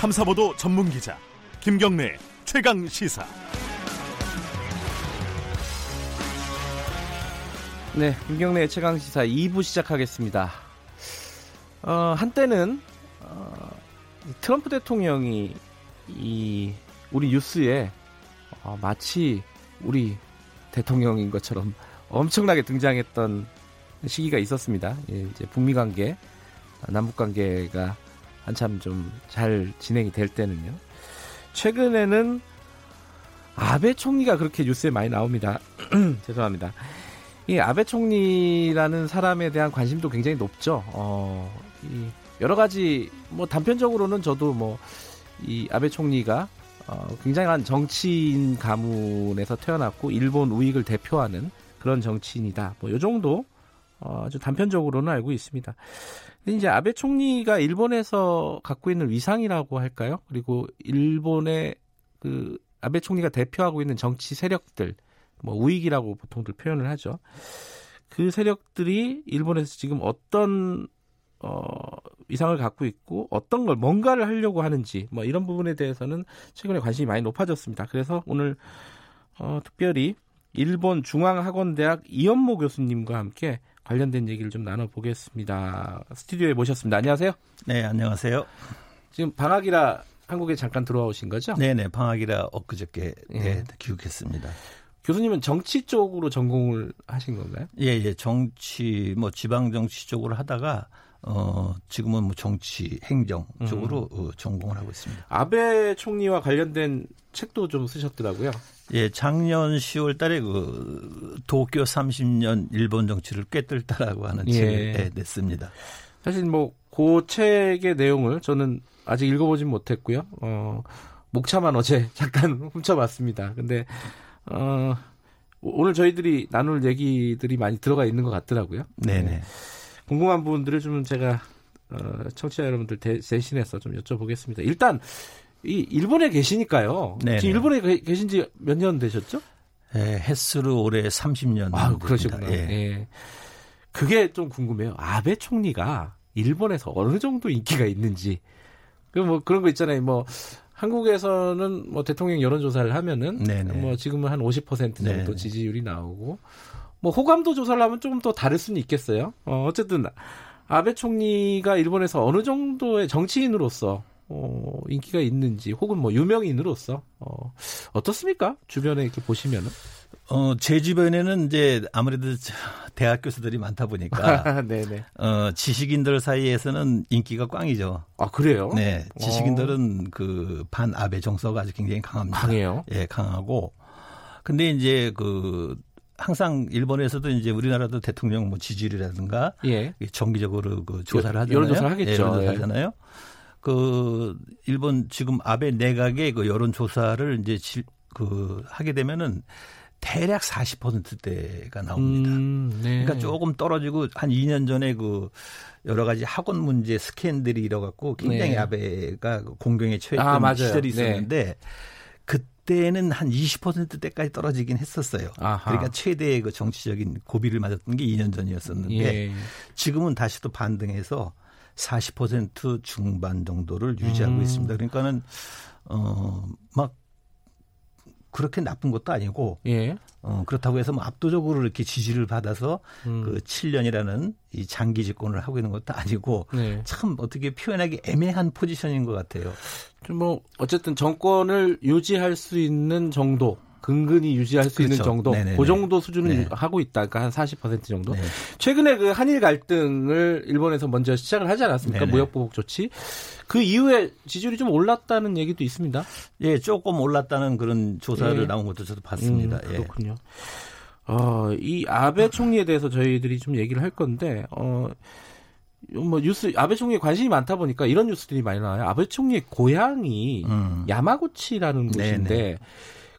탐사보도 전문 기자 김경래 최강 시사. 네, 김경래 최강 시사 2부 시작하겠습니다. 어, 한때는 어, 트럼프 대통령이 이 우리 뉴스에 어, 마치 우리 대통령인 것처럼 엄청나게 등장했던 시기가 있었습니다. 예, 이제 북미 관계, 남북 관계가 한참 좀 잘 진행이 될 때는요. 최근에는 아베 총리가 그렇게 뉴스에 많이 나옵니다. 죄송합니다. 이 아베 총리라는 사람에 대한 관심도 굉장히 높죠. 어, 이 여러 가지 뭐 단편적으로는 저도 뭐 이 아베 총리가 어, 굉장한 정치인 가문에서 태어났고 일본 우익을 대표하는 그런 정치인이다. 뭐 요 정도 어, 아주 단편적으로는 알고 있습니다. 근데 이제 아베 총리가 일본에서 갖고 있는 위상이라고 할까요? 그리고 일본의 그 아베 총리가 대표하고 있는 정치 세력들, 뭐 우익이라고 보통들 표현을 하죠. 그 세력들이 일본에서 지금 어떤 어, 이상을 갖고 있고 어떤 걸 뭔가를 하려고 하는지 뭐 이런 부분에 대해서는 최근에 관심이 많이 높아졌습니다. 그래서 오늘 어, 특별히 일본 중앙학원대학 이연모 교수님과 함께 관련된 얘기를 좀 나눠보겠습니다. 스튜디오에 모셨습니다. 안녕하세요. 네, 안녕하세요. 지금 방학이라 한국에 잠깐 들어오신 거죠? 네네, 방학이라 엊그저께 네, 예. 귀국했습니다. 교수님은 정치 쪽으로 전공을 하신 건가요? 예, 예, 정치, 뭐 지방 정치 쪽으로 하다가 어, 지금은 뭐 정치, 행정 쪽으로 음. 어, 전공을 하고 있습니다. 아베 총리와 관련된 책도 좀 쓰셨더라고요. 예, 작년 10월 달에 그 도쿄 30년 일본 정치를 꿰뚫다라고 하는 예. 책을 냈습니다. 사실 뭐 그 책의 내용을 저는 아직 읽어보진 못했고요. 어, 목차만 어제 잠깐 훔쳐봤습니다. 근데 어, 오늘 저희들이 나눌 얘기들이 많이 들어가 있는 것 같더라고요. 네네. 네. 궁금한 부분들을 좀 제가 어, 청취자 여러분들 대, 대신해서 좀 여쭤보겠습니다. 일단 이 일본에 계시니까요. 네네. 지금 일본에 계신 지 몇 년 되셨죠? 예, 횟수로 올해 30년. 아, 그러시구나. 예. 예. 그게 좀 궁금해요. 아베 총리가 일본에서 어느 정도 인기가 있는지. 그 뭐 그런 거 있잖아요. 뭐 한국에서는 뭐 대통령 여론조사를 하면은 네네. 뭐 지금은 한 50% 정도 네네. 지지율이 나오고 뭐 호감도 조사를 하면 조금 더 다를 수는 있겠어요. 어, 어쨌든 아베 총리가 일본에서 어느 정도의 정치인으로서 어, 인기가 있는지 혹은 뭐 유명인으로서 어, 어떻습니까? 주변에 이렇게 보시면은. 어, 제 주변에는 이제 아무래도 대학 교수들이 많다 보니까 네네. 어, 지식인들 사이에서는 인기가 꽝이죠. 아, 그래요? 네. 지식인들은 어. 그 반아베 정서가 아주 굉장히 강합니다. 강해요? 예, 강하고. 근데 이제 그 항상 일본에서도 이제 우리나라도 대통령 뭐 지지율이라든가 예. 정기적으로 그 조사를 하잖아요. 여론조사를 하겠죠. 예, 여론조사 예. 하잖아요. 그 일본 지금 아베 내각의 그 여론 조사를 이제 지, 그 하게 되면은 대략 40%대가 나옵니다. 음, 네. 그러니까 조금 떨어지고 한 2년 전에 그 여러 가지 학원 문제 스캔들이 일어갖고 굉장히 네. 아베가 공경에 처했던 아, 시절이 네. 있었는데 네. 그때는 한 20%대까지 떨어지긴 했었어요. 아하. 그러니까 최대의 그 정치적인 고비를 맞았던 게 2년 전이었었는데 예. 지금은 다시 또 반등해서 40% 중반 정도를 유지하고 음. 있습니다. 그러니까는 어막 그렇게 나쁜 것도 아니고 예. 어, 그렇다고 해서 뭐 압도적으로 이렇게 지지를 받아서 음. 그 7년이라는 이 장기 집권을 하고 있는 것도 아니고 네. 참 어떻게 표현하기 애매한 포지션인 것 같아요. 뭐 어쨌든 정권을 유지할 수 있는 정도 근근히 유지할 수 그렇죠. 있는 정도, 네네네. 그 정도 수준을 네. 하고 있다. 그러니까 한 40% 정도. 네. 최근에 그 한일 갈등을 일본에서 먼저 시작을 하지 않았습니까? 네네. 무역 보복 조치. 그 이후에 지지율이 좀 올랐다는 얘기도 있습니다. 예, 조금 올랐다는 그런 조사를 예. 나온 것도 저도 봤습니다. 음, 그렇군요. 예. 어, 이 아베 총리에 대해서 저희들이 좀 얘기를 할 건데, 어, 뭐 뉴스 아베 총리에 관심이 많다 보니까 이런 뉴스들이 많이 나와요. 아베 총리의 고향이 음. 야마구치라는 곳인데 네네.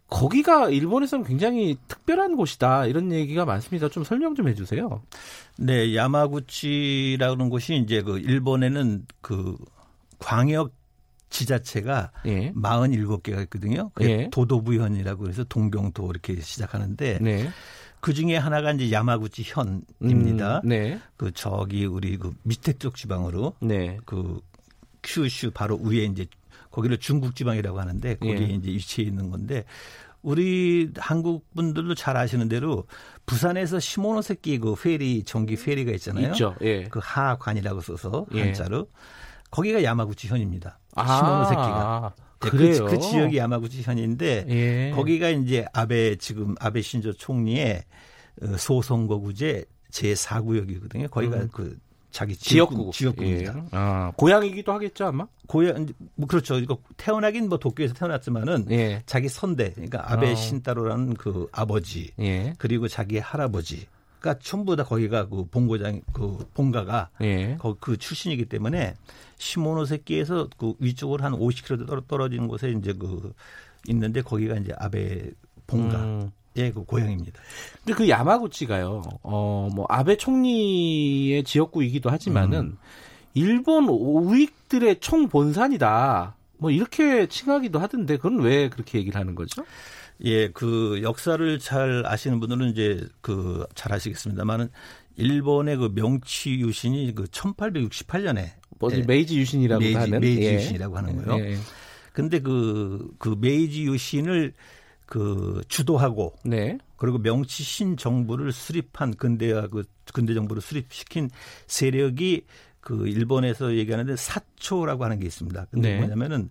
거기가 일본에서는 굉장히 특별한 곳이다 이런 얘기가 많습니다. 좀 설명 좀 해주세요. 네, 야마구치라는 곳이 이제 그 일본에는 그 광역 지자체가 예. 47개가 있거든요. 예. 도도부현이라고 해서 동경도 이렇게 시작하는데 네. 그 중에 하나가 이제 야마구치 현입니다. 음, 네. 그 저기 우리 그 밑에 쪽 지방으로 네. 그 큐슈 바로 위에 이제 거기를 중국 지방이라고 하는데 거기에 예. 이제 위치해 있는 건데 우리 한국 분들도 잘 아시는 대로 부산에서 시모노세키 그 페리 전기 페리가 있잖아요. 있죠. 예. 그 하관이라고 써서 예. 한자로 거기가 야마구치 현입니다. 아, 시모노세키가. 네, 그 그래요? 그, 그, 지역이 야마구치 현인데 예. 거기가 이제 아베 지금 아베 신조 총리의 어, 소선거구제 제4구역이거든요. 거기가 음. 그 자기 지역구 지역구입니다. 예. 아, 고향이기도 하겠죠 아마. 고향 뭐 그렇죠. 이거 태어나긴 뭐 도쿄에서 태어났지만은 예. 자기 선대 그러니까 아베 어. 신따로라는 그 아버지 예. 그리고 자기 할아버지. 가 전부 다 거기가 그 본고장 그 본가가 예. 거기 그 출신이기 때문에 시모노세키에서 그 위쪽으로 한 50km 떨어지는 곳에 이제 그 있는데 거기가 이제 아베 본가. 음. 예, 그 고향입니다. 근데 그 야마구치가요, 어, 뭐, 아베 총리의 지역구이기도 하지만은, 음. 일본 우익들의 총 본산이다. 뭐, 이렇게 칭하기도 하던데, 그건 왜 그렇게 얘기를 하는 거죠? 예, 그 역사를 잘 아시는 분들은 이제 그 잘 아시겠습니다만은, 일본의 그 명치 유신이 그 1868년에. 뭐, 예, 메이지 유신이라고 메이지, 하는. 메이지 예. 유신이라고 하는 거예요. 예. 근데 그, 그 메이지 유신을 그 주도하고 네. 그리고 명치 신정부를 수립한 근대화 그 근대 정부를 수립시킨 세력이 그 일본에서 얘기하는데 삿초라고 하는 게 있습니다. 근데 네. 뭐냐면은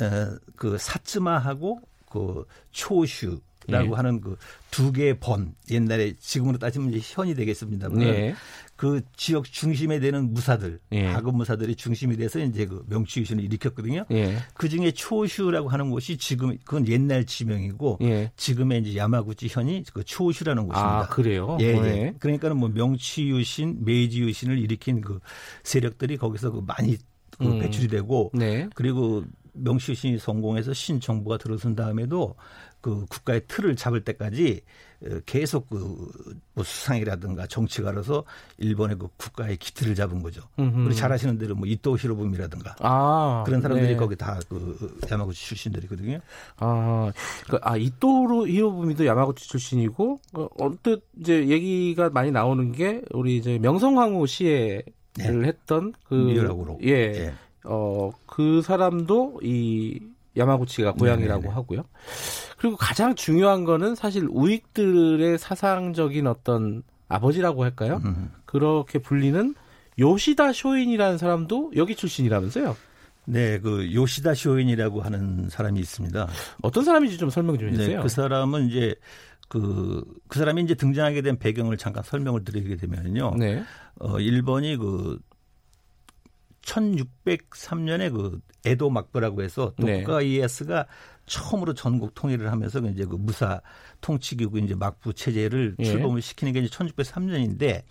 어, 그 사츠마하고 그 초슈 라고 네. 하는 그 두 개의 번 옛날에 지금으로 따지면 이제 현이 되겠습니다만 네. 그 지역 중심에 되는 무사들 예. 하급 무사들이 중심이 돼서 이제 그 명치 유신을 일으켰거든요. 예. 그 중에 초슈라고 하는 곳이 지금 그건 옛날 지명이고 예. 지금의 이제 야마구치 현이 그 초슈라는 곳입니다. 아 그래요? 예, 예. 네. 그러니까는 뭐 명치 유신, 메이지 유신을 일으킨 그 세력들이 거기서 그 많이 그 음. 배출이 되고 네. 그리고 명치 유신이 성공해서 신정부가 들어선 다음에도 그 국가의 틀을 잡을 때까지 어, 계속 그뭐 수상이라든가 정치가로서 일본의 그 국가의 기틀을 잡은 거죠. 우리 잘 아시는 대로 뭐 이토 히로부미라든가 아, 그런 사람들이 네. 거기 다 그 야마구치 출신들이거든요. 아, 그, 아 이토 히로부미도 야마구치 출신이고 어, 언뜻 이제 얘기가 많이 나오는 게 우리 이제 명성황후 시해를 네. 했던 그 미라고로 예. 예. 어, 그 사람도 이 야마구치가 고향이라고 네네. 하고요. 그리고 가장 중요한 거는 사실 우익들의 사상적인 어떤 아버지라고 할까요? 음. 그렇게 불리는 요시다 쇼인이라는 사람도 여기 출신이라면서요? 네, 그 요시다 쇼인이라고 하는 사람이 있습니다. 어떤 사람인지 좀 설명 좀 해주세요. 네, 그 사람은 이제 그, 그 사람이 이제 등장하게 된 배경을 잠깐 설명을 드리게 되면요. 네. 어, 일본이 그 1603년에 그 에도 막부라고 해서 네. 도쿠가 네. 이에스가 처음으로 전국 통일을 하면서 이제 그 무사 통치기구 이제 막부 체제를 예. 출범을 시키는 게 이제 1603년인데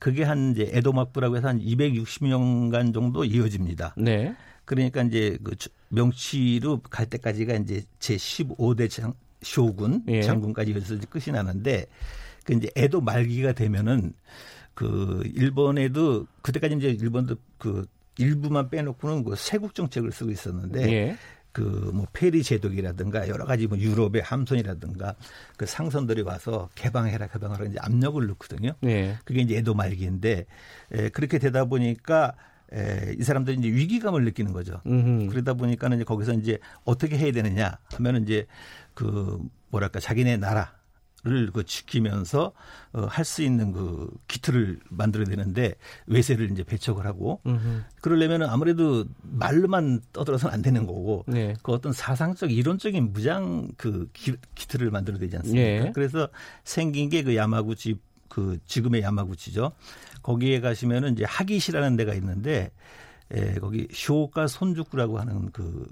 그게 한 이제 에도 막부라고 해서 한 260년간 정도 이어집니다. 네. 그러니까 이제 그 명치로 갈 때까지가 이제 제 15대 장, 쇼군 예. 장군까지 이어서 끝이 나는데 그 이제 에도 말기가 되면은 그 일본에도 그때까지 이제 일본도 그 일부만 빼놓고는 그 세국 정책을 쓰고 있었는데 예. 그뭐 페리 제독이라든가 여러 가지 뭐 유럽의 함선이라든가 그 상선들이 와서 개방해라 개방하라 이제 압력을 넣거든요. 예. 그게 이제 에도 말기인데 에, 그렇게 되다 보니까 에, 이 사람들이 이제 위기감을 느끼는 거죠. 음흠. 그러다 보니까는 이제 거기서 이제 어떻게 해야 되느냐 하면은 이제 그 뭐랄까 자기네 나라 를 지키면서 어, 할 수 있는 그 기틀을 만들어야 되는데 외세를 이제 배척을 하고 음흠. 그러려면 아무래도 말로만 떠들어서는 안 되는 거고 네. 그 어떤 사상적 이론적인 무장 그 기, 틀을 만들어야 되지 않습니까? 네. 그래서 생긴 게 그 야마구치 그 지금의 야마구치죠. 거기에 가시면은 이제 하기시라는 데가 있는데 에, 거기 쇼가 손죽구라고 하는 그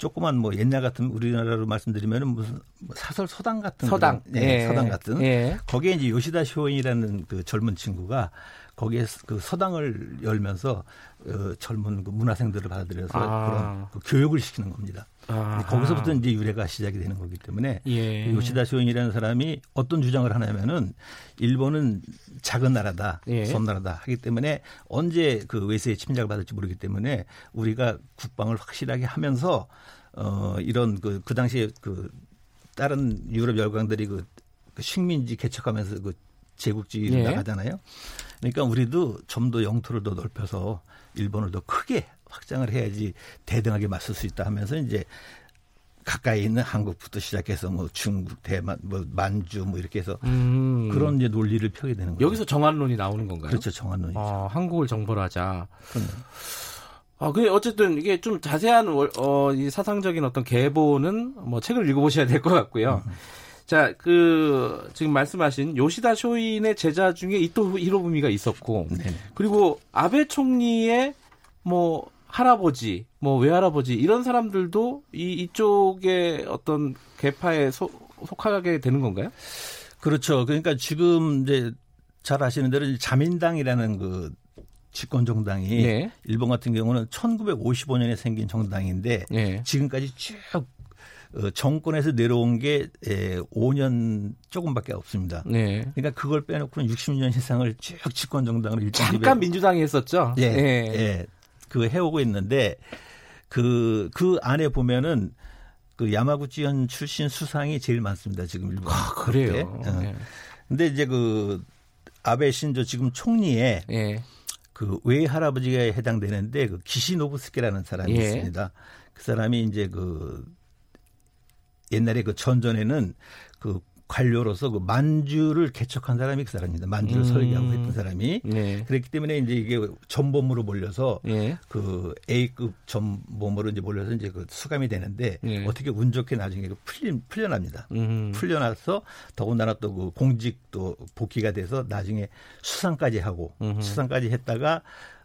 조그만 뭐 옛날 같은 우리나라로 말씀드리면은 무슨 뭐 사설 서당 같은 서당, 그런, 네, 예. 서당 같은 예. 거기에 이제 요시다 쇼인이라는 그 젊은 친구가 거기에 그 서당을 열면서 어, 젊은 그 문화생들을 받아들여서 아. 그런 그 교육을 시키는 겁니다. 아. 거기서부터 이제 유래가 시작이 되는 거기 때문에 예. 요시다 쇼인이라는 사람이 어떤 주장을 하냐면은 일본은 작은 나라다, 예. 섬나라다 하기 때문에 언제 그 외세의 침략을 받을지 모르기 때문에 우리가 국방을 확실하게 하면서 어 이런 그, 그 당시에 그 다른 유럽 열강들이 그, 그 식민지 개척하면서 그 제국주의로 예. 나가잖아요. 그러니까 우리도 좀 더 영토를 더 넓혀서 일본을 더 크게 확장을 해야지 대등하게 맞설 수 있다 하면서 이제 가까이 있는 한국부터 시작해서 뭐 중국, 대만, 뭐 만주 뭐 이렇게 해서 음. 그런 이제 논리를 펴게 되는 거죠. 여기서 정한론이 나오는 건가요? 그렇죠, 정한론이죠. 아, 한국을 정벌 하자. 그럼요. 아, 그 어쨌든 이게 좀 자세한 어, 이 사상적인 어떤 계보는 뭐 책을 읽어보셔야 될 것 같고요. 음. 자, 그 지금 말씀하신 요시다 쇼인의 제자 중에 이토 히로부미가 있었고, 네. 그리고 아베 총리의 뭐 할아버지, 뭐 외할아버지 이런 사람들도 이 이쪽에 어떤 계파에 소, 속하게 되는 건가요? 그렇죠. 그러니까 지금 이제 잘 아시는 대로 자민당이라는 그 집권 정당이 네. 일본 같은 경우는 1955년에 생긴 정당인데 네. 지금까지 쭉 어, 정권에서 내려온 게 5년 조금밖에 없습니다. 네. 그러니까 그걸 빼놓고는 60년 이상을 쭉 집권 정당으로 일단 잠깐 민주당이 했었죠. 예, 예. 예. 그 해오고 있는데 그, 그 안에 보면은 그 야마구치현 출신 수상이 제일 많습니다. 지금 일본. 아, 그래요. 어. 네. 근데 이제 그 아베 신조 지금 총리에 예. 그 외할아버지가 해당되는데 그 기시노부스케라는 사람이 예. 있습니다. 그 사람이 이제 그 옛날에 그 전전에는 그 관료로서 그 만주를 개척한 사람이 그 사람입니다. 만주를 음. 설계하고 했던 사람이. 네. 그렇기 때문에 이제 이게 전범으로 몰려서 네. 그 A급 전범으로 이제 몰려서 이제 그 수감이 되는데 네. 어떻게 운 좋게 나중에 그 풀린 풀려납니다. 음. 풀려나서 더군다나 또 그 공직도 복귀가 돼서 나중에 수상까지 하고 음. 수상까지 했다가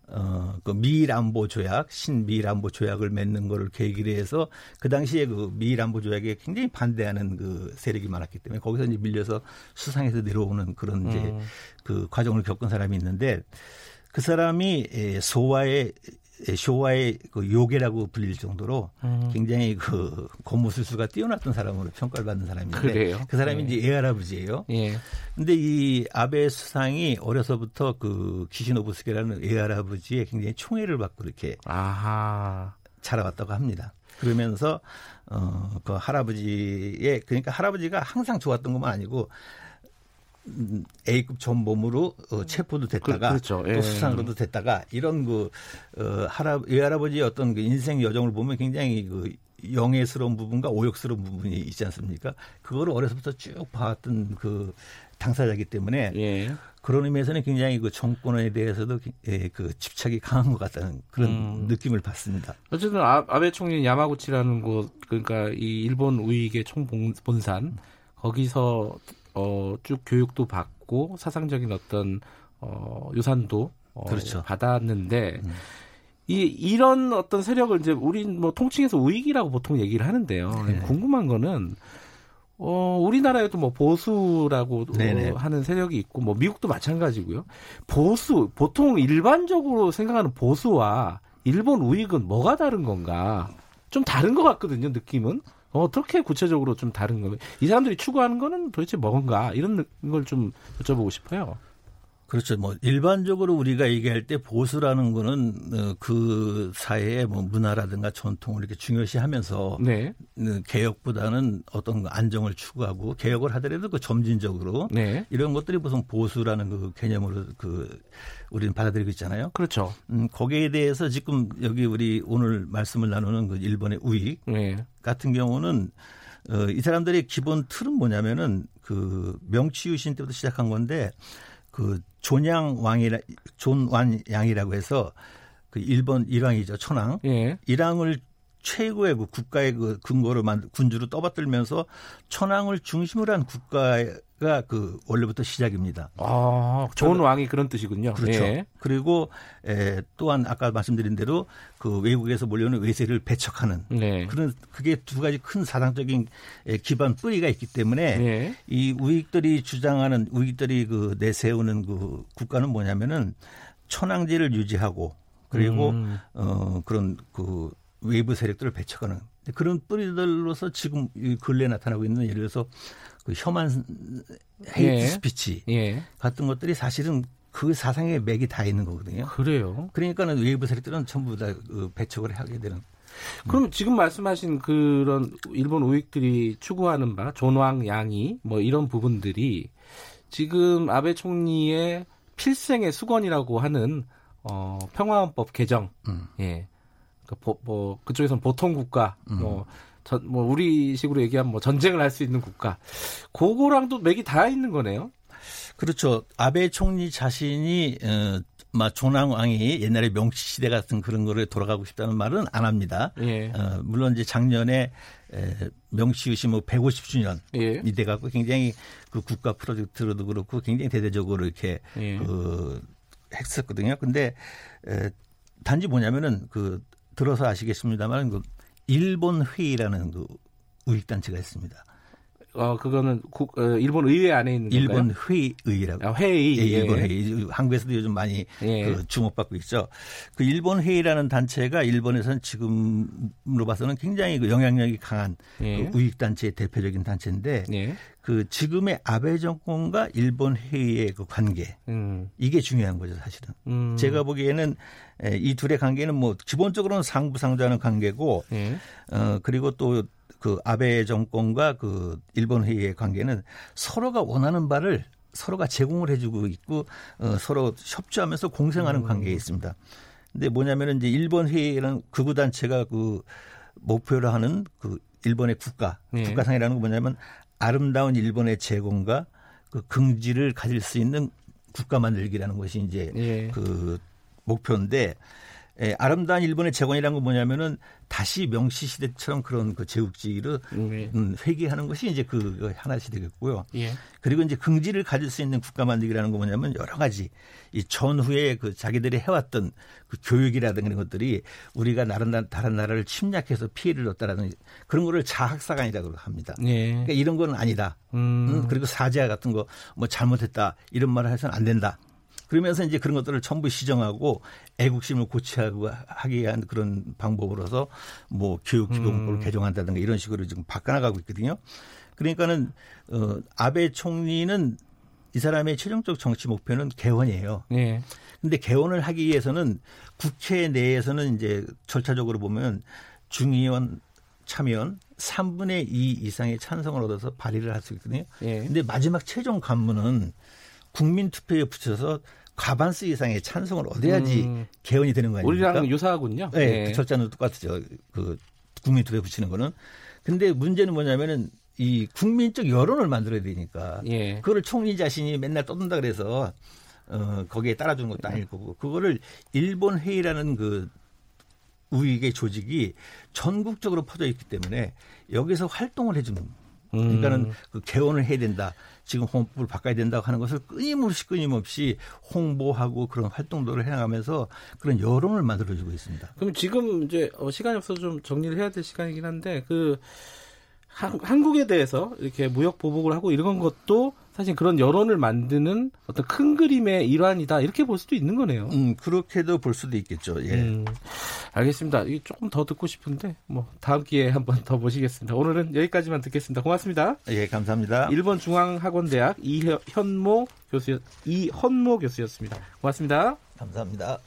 어, 그 미일 안보 조약, 신미일 안보 조약을 맺는 거를 계기로 해서 그 당시에 그 미일 안보 조약에 굉장히 반대하는 그 세력이 많았기 때문에 거기서 이제 밀려서 수상해서 내려오는 그런 이제 음. 그 과정을 겪은 사람이 있는데 그 사람이 소와의 쇼와의 그 요괴라고 불릴 정도로 음. 굉장히 그 고무술수가 뛰어났던 사람으로 평가를 받는 사람인데 그래요? 그 사람이 네. 이제 애할아버지예요. 예. 근데 이 아베 수상이 어려서부터 그 기시노부스케라는 애할아버지의 굉장히 총애를 받고 이렇게 아하. 자라왔다고 합니다. 그러면서 어그 할아버지의 그러니까 할아버지가 항상 좋았던 것만 아니고 A급 전범으로 어, 체포도 됐다가 그, 렇죠 또 예. 수상으로도 됐다가 이런 그 어, 할아 외할아버지의 어떤 그 인생 여정을 보면 굉장히 그 영예스러운 부분과 오욕스러운 부분이 있지 않습니까? 그거를 어려서부터 쭉 봐왔던 그 당사자이기 때문에 예. 그런 의미에서는 굉장히 그 정권에 대해서도 예, 그 집착이 강한 것 같다는 그런 음. 느낌을 받습니다. 어쨌든 아, 아베 총리 야마구치라는 곳 그러니까 이 일본 우익의 총본산 거기서 어, 쭉 교육도 받고 사상적인 어떤 어, 유산도 어, 그렇죠. 받았는데 음. 이 이런 어떤 세력을 이제 우린 뭐 통칭해서 우익이라고 보통 얘기를 하는데요. 네. 궁금한 거는 어, 우리나라에도 뭐 보수라고 네네. 하는 세력이 있고 뭐 미국도 마찬가지고요. 보수 보통 일반적으로 생각하는 보수와 일본 우익은 뭐가 다른 건가? 좀 다른 것 같거든요, 느낌은. 어떻게 구체적으로 좀 다른 거예요? 이 사람들이 추구하는 거는 도대체 뭔가 이런 걸 좀 여쭤보고 싶어요. 그렇죠. 뭐 일반적으로 우리가 얘기할 때 보수라는 거는 어, 그 사회의 뭐 문화라든가 전통을 이렇게 중요시하면서 네. 어, 개혁보다는 어떤 안정을 추구하고 개혁을 하더라도 그 점진적으로 네. 이런 것들이 무슨 보수라는 그 개념으로 그 우리는 받아들이고 있잖아요. 그렇죠. 음, 거기에 대해서 지금 여기 우리 오늘 말씀을 나누는 그 일본의 우익 네. 같은 경우는 어, 이 사람들의 기본 틀은 뭐냐면은 그 명치 유신 때부터 시작한 건데 그 존양 왕이라 존완 양이라고 해서 그 일본 일왕이죠 천황 예. 일왕을 최고의 그 국가의 그 근거로 만 군주로 떠받들면서 천황을 중심으로 한 국가가 그 원래부터 시작입니다. 아, 좋은 왕이 그런 뜻이군요. 그렇죠. 예. 그리고 에, 또한 아까 말씀드린 대로 그 외국에서 몰려오는 외세를 배척하는 네. 그런 그게 두 가지 큰 사상적인 기반 뿌리가 있기 때문에 네. 이 우익들이 주장하는 우익들이 그 내세우는 그 국가는 뭐냐면은 천황제를 유지하고 그리고 음. 어 그런 그 외부 세력들을 배척하는 그런 뿌리들로서 지금 근래 나타나고 있는 예를 들어서 그 혐한 hate 예. 스피치 예. 같은 것들이 사실은 그 사상의 맥이 다 있는 거거든요. 그래요. 그러니까는 외부 세력들은 전부 다 그 배척을 하게 되는. 그럼 지금 말씀하신 그런 일본 우익들이 추구하는 바 존왕 양이 뭐 이런 부분들이 지금 아베 총리의 필생의 수건이라고 하는 어 평화헌법 개정 음. 예 그러니까 뭐 그쪽에서는 보통 국가, 음. 뭐, 전, 뭐 우리식으로 얘기하면 뭐 전쟁을 할 수 있는 국가, 그거랑도 맥이 닿아 있는 거네요. 그렇죠. 아베 총리 자신이 어, 막 조낭왕이 옛날에 명치 시대 같은 그런 거를 돌아가고 싶다는 말은 안 합니다. 예. 어, 물론 이제 작년에 에, 명치 유신 뭐 150주년 예. 이돼 갖고 굉장히 그 국가 프로젝트로도 그렇고 굉장히 대대적으로 이렇게 예. 그 했었거든요. 근데 에, 단지 뭐냐면은 그 들어서 아시겠습니다만 그 일본 회의라는 그 우익 단체가 있습니다. 어 그거는 국, 어, 일본 의회 안에 있는 건가요? 일본 회의라고. 아, 회의. 예, 일본 예. 회의. 한국에서도 요즘 많이 예. 그 주목받고 있죠. 그 일본 회의라는 단체가 일본에서는 지금으로 봐서는 굉장히 그 영향력이 강한 예. 그 우익 단체의 대표적인 단체인데 예. 그 지금의 아베 정권과 일본 회의의 그 관계 음. 이게 중요한 거죠 사실은. 음. 제가 보기에는 이 둘의 관계는 뭐 기본적으로는 상부상조하는 관계고 예. 어 그리고 또 그 아베 정권과 그 일본 회의의 관계는 서로가 원하는 바를 서로가 제공을 해주고 있고 어, 서로 협조하면서 공생하는 음. 관계에 있습니다. 근데 뭐냐면은 이제 일본 회의라는 극우 단체가 그 목표로 하는 그 일본의 국가 네. 국가상이라는 건 뭐냐면 아름다운 일본의 제공과 그 긍지를 가질 수 있는 국가 만들기라는 것이 이제 네. 그 목표인데 예, 아름다운 일본의 재건이라는 건 뭐냐면은 다시 명시 시대처럼 그런 그 제국지를 네. 음, 회귀하는 것이 이제 그 하나씩 되겠고요. 예. 그리고 이제 긍지를 가질 수 있는 국가 만들기라는 건 뭐냐면 여러 가지 이 전후에 그 자기들이 해왔던 그 교육이라든가 이런 것들이 우리가 다른, 다른 나라를 침략해서 피해를 줬다라는 그런 거를 자학사관이라고 합니다. 예. 그러니까 이런 건 아니다. 음. 음, 그리고 사죄 같은 거 뭐 잘못했다 이런 말을 해서는 안 된다. 그러면서 이제 그런 것들을 전부 시정하고 애국심을 고취하고 하기 위한 그런 방법으로서 뭐 교육기본법을 음. 개정한다든가 이런 식으로 지금 바꿔나가고 있거든요. 그러니까는 어 아베 총리는 이 사람의 최종적 정치 목표는 개헌이에요. 네. 근데 개헌을 하기 위해서는 국회 내에서는 이제 절차적으로 보면 중의원 참여원 3분의 2 이상의 찬성을 얻어서 발의를 할 수 있거든요. 예. 근데 마지막 최종 관문은 국민 투표에 붙여서 과반수 이상의 찬성을 얻어야지 음. 개헌이 되는 거 아닙니까? 우리랑 유사하군요. 네, 네. 그 절차는 똑같죠. 그 국민 투표에 붙이는 거는. 근데 문제는 뭐냐면은 이 국민적 여론을 만들어야 되니까 예. 그거를 총리 자신이 맨날 떠든다 그래서 어 거기에 따라주는 것도 아닐 거고 그거를 일본 회의라는 그 우익의 조직이 전국적으로 퍼져 있기 때문에 여기서 활동을 해주는 그러니까는 음. 그 개헌을 해야 된다. 지금 헌법을 바꿔야 된다고 하는 것을 끊임없이 끊임없이 홍보하고 그런 활동들을 해나가면서 그런 여론을 만들어주고 있습니다. 그럼 지금 이제 어, 시간이 없어서 좀 정리를 해야 될 시간이긴 한데 그 한, 한국에 대해서 이렇게 무역 보복을 하고 이런 것도 사실 그런 여론을 만드는 어떤 큰 그림의 일환이다 이렇게 볼 수도 있는 거네요. 음 그렇게도 볼 수도 있겠죠. 예. 음, 알겠습니다. 이 조금 더 듣고 싶은데 뭐 다음 기회에 한번 더 모시겠습니다. 오늘은 여기까지만 듣겠습니다. 고맙습니다. 예, 감사합니다. 일본 중앙학원대학 이현모 교수 이현모 교수였습니다. 고맙습니다. 감사합니다.